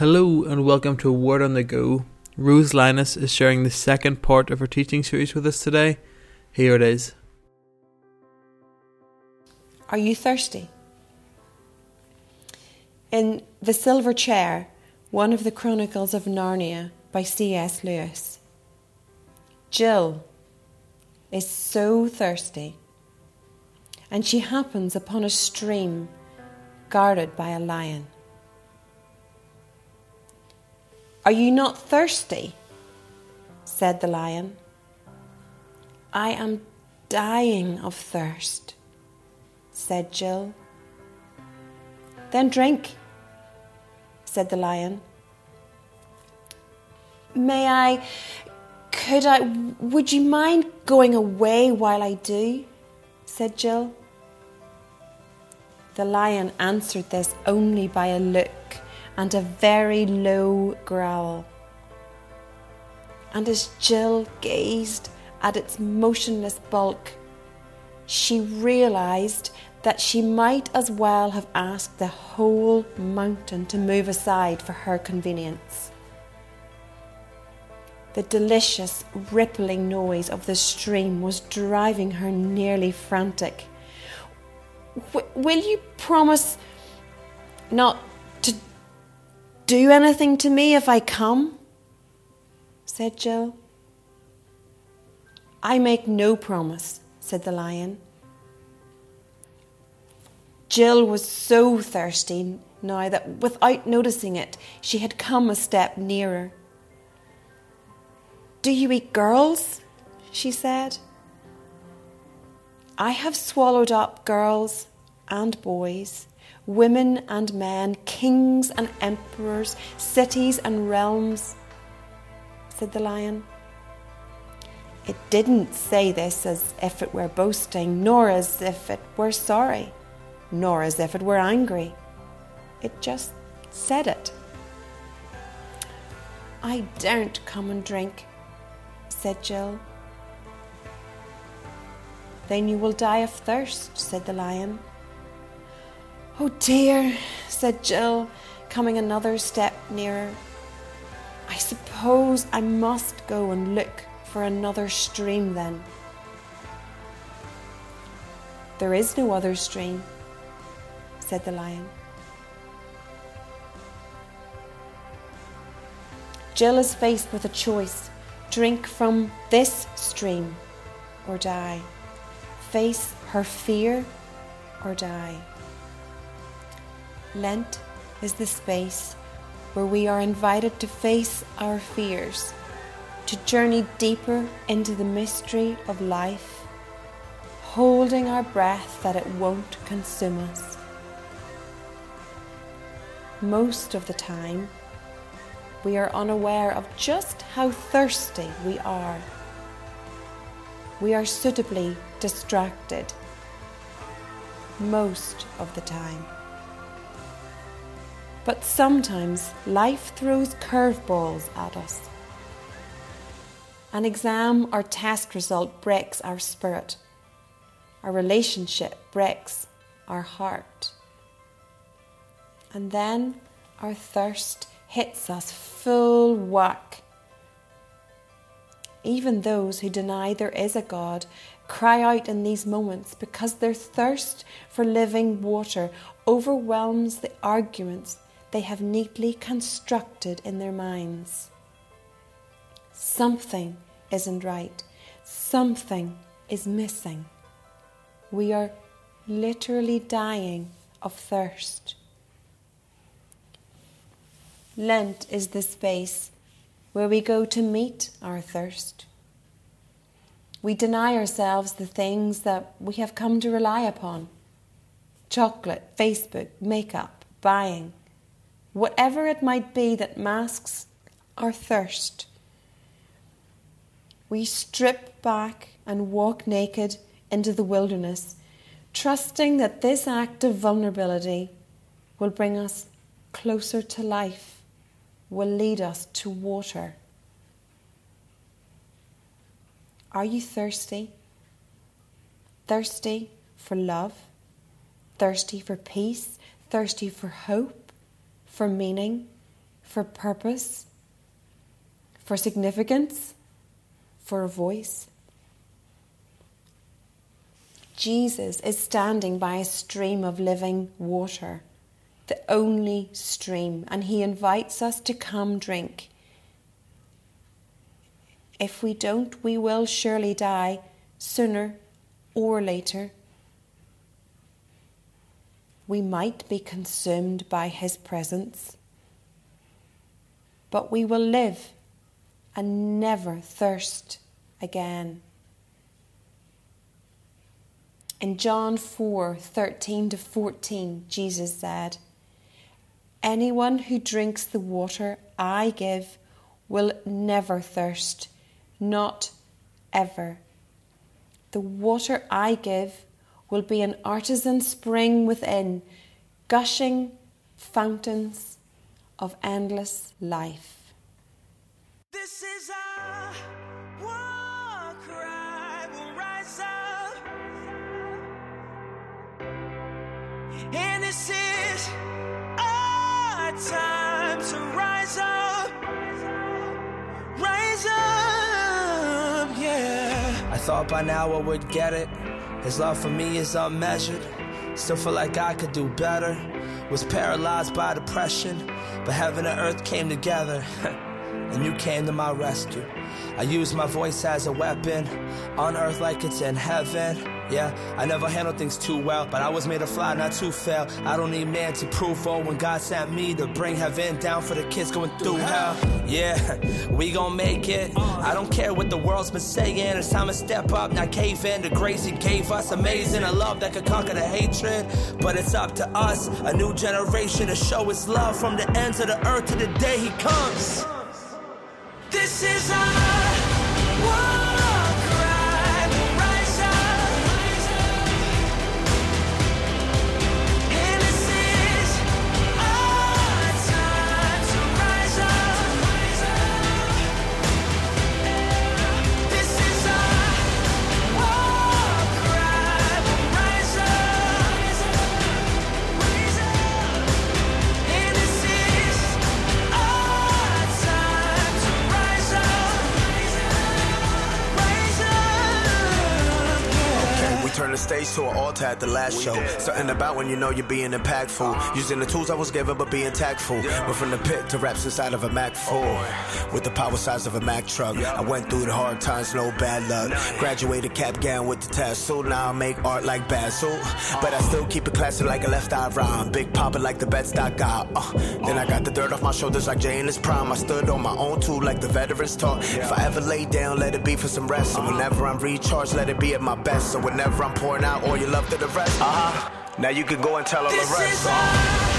Hello and welcome to Word on the Go. Rose Linus is sharing the second part of her teaching series with us today. Here it is. Are you thirsty? In The Silver Chair, one of the Chronicles of Narnia by C.S. Lewis, Jill is so thirsty and she happens upon a stream guarded by a lion. Are you not thirsty? said the lion. I am dying of thirst, said Jill. Then drink, said the lion. May I, could I, would you mind going away while I do? said Jill. The lion answered this only by a look and a very low growl. And as Jill gazed at its motionless bulk, she realized that she might as well have asked the whole mountain to move aside for her convenience. The delicious rippling noise of the stream was driving her nearly frantic. will you promise not do anything to me if I come? said Jill. I make no promise, said the lion. Jill was so thirsty now that without noticing it, she had come a step nearer. Do you eat girls? she said. I have swallowed up girls and boys women and men, kings and emperors, cities and realms, said the lion. It didn't say this as if it were boasting, nor as if it were sorry, nor as if it were angry. It just said it. I don't come and drink, said Jill. Then you will die of thirst, said the lion. Oh dear, said Jill, coming another step nearer. I suppose I must go and look for another stream then. There is no other stream, said the lion. Jill is faced with a choice drink from this stream or die. Face her fear or die. Lent is the space where we are invited to face our fears, to journey deeper into the mystery of life, holding our breath that it won't consume us. Most of the time, we are unaware of just how thirsty we are. We are suitably distracted most of the time. But sometimes life throws curveballs at us. An exam or test result breaks our spirit. A relationship breaks our heart. And then our thirst hits us full whack. Even those who deny there is a God cry out in these moments because their thirst for living water overwhelms the arguments they have neatly constructed in their minds. Something isn't right, something is missing. We are literally dying of thirst. Lent is the space where we go to meet our thirst. We deny ourselves the things that we have come to rely upon chocolate, Facebook, makeup, buying whatever it might be that masks our thirst. We strip back and walk naked into the wilderness, trusting that this act of vulnerability will bring us closer to life, will lead us to water. Are you thirsty? Thirsty for love? Thirsty for peace? Thirsty for hope? For meaning, for purpose, for significance, for a voice. Jesus is standing by a stream of living water, the only stream, and he invites us to come drink. If we don't, we will surely die sooner or later. We might be consumed by his presence, but we will live and never thirst again. In John 4 13 to 14, Jesus said, Anyone who drinks the water I give will never thirst, not ever. The water I give will be an artesian spring within, gushing fountains of endless life. This is our war cry. We'll rise up. And this is our time to rise up. Rise up, yeah. I thought by now I would get it. His love for me is unmeasured. Still feel like I could do better. Was paralyzed by depression, but heaven and earth came together. and you came to my rescue. I use my voice as a weapon, on earth like it's in heaven. Yeah, I never handle things too well, but I was made to fly, not to fail. I don't need man to prove for when God sent me to bring heaven down for the kids going through hell. Yeah, we gon' make it. I don't care what the world's been saying. It's time to step up, not cave in. The grace He gave us, amazing. A love that could conquer the hatred. But it's up to us, a new generation, to show His love from the ends of the earth to the day He comes. This is our war to an altar at the last show. Something about when you know you're being impactful. Using the tools I was given, but being tactful. Went from the pit to raps inside of a Mac 4. With the power size of a Mac truck. I went through the hard times, no bad luck. Graduated cap gown with the tassel. Now I make art like Basil. But I still keep it classy like a left eye rhyme. Big papa like the Bed-Stuy guy. Uh, then I got the dirt off my shoulders like Jay in his prime. I stood on my own too, like the veterans taught. If I ever lay down, let it be for some rest. And whenever I'm recharged, let it be at my best. So whenever I'm pouring out all your love to the rest, uh huh. Now you can go and tell all the rest.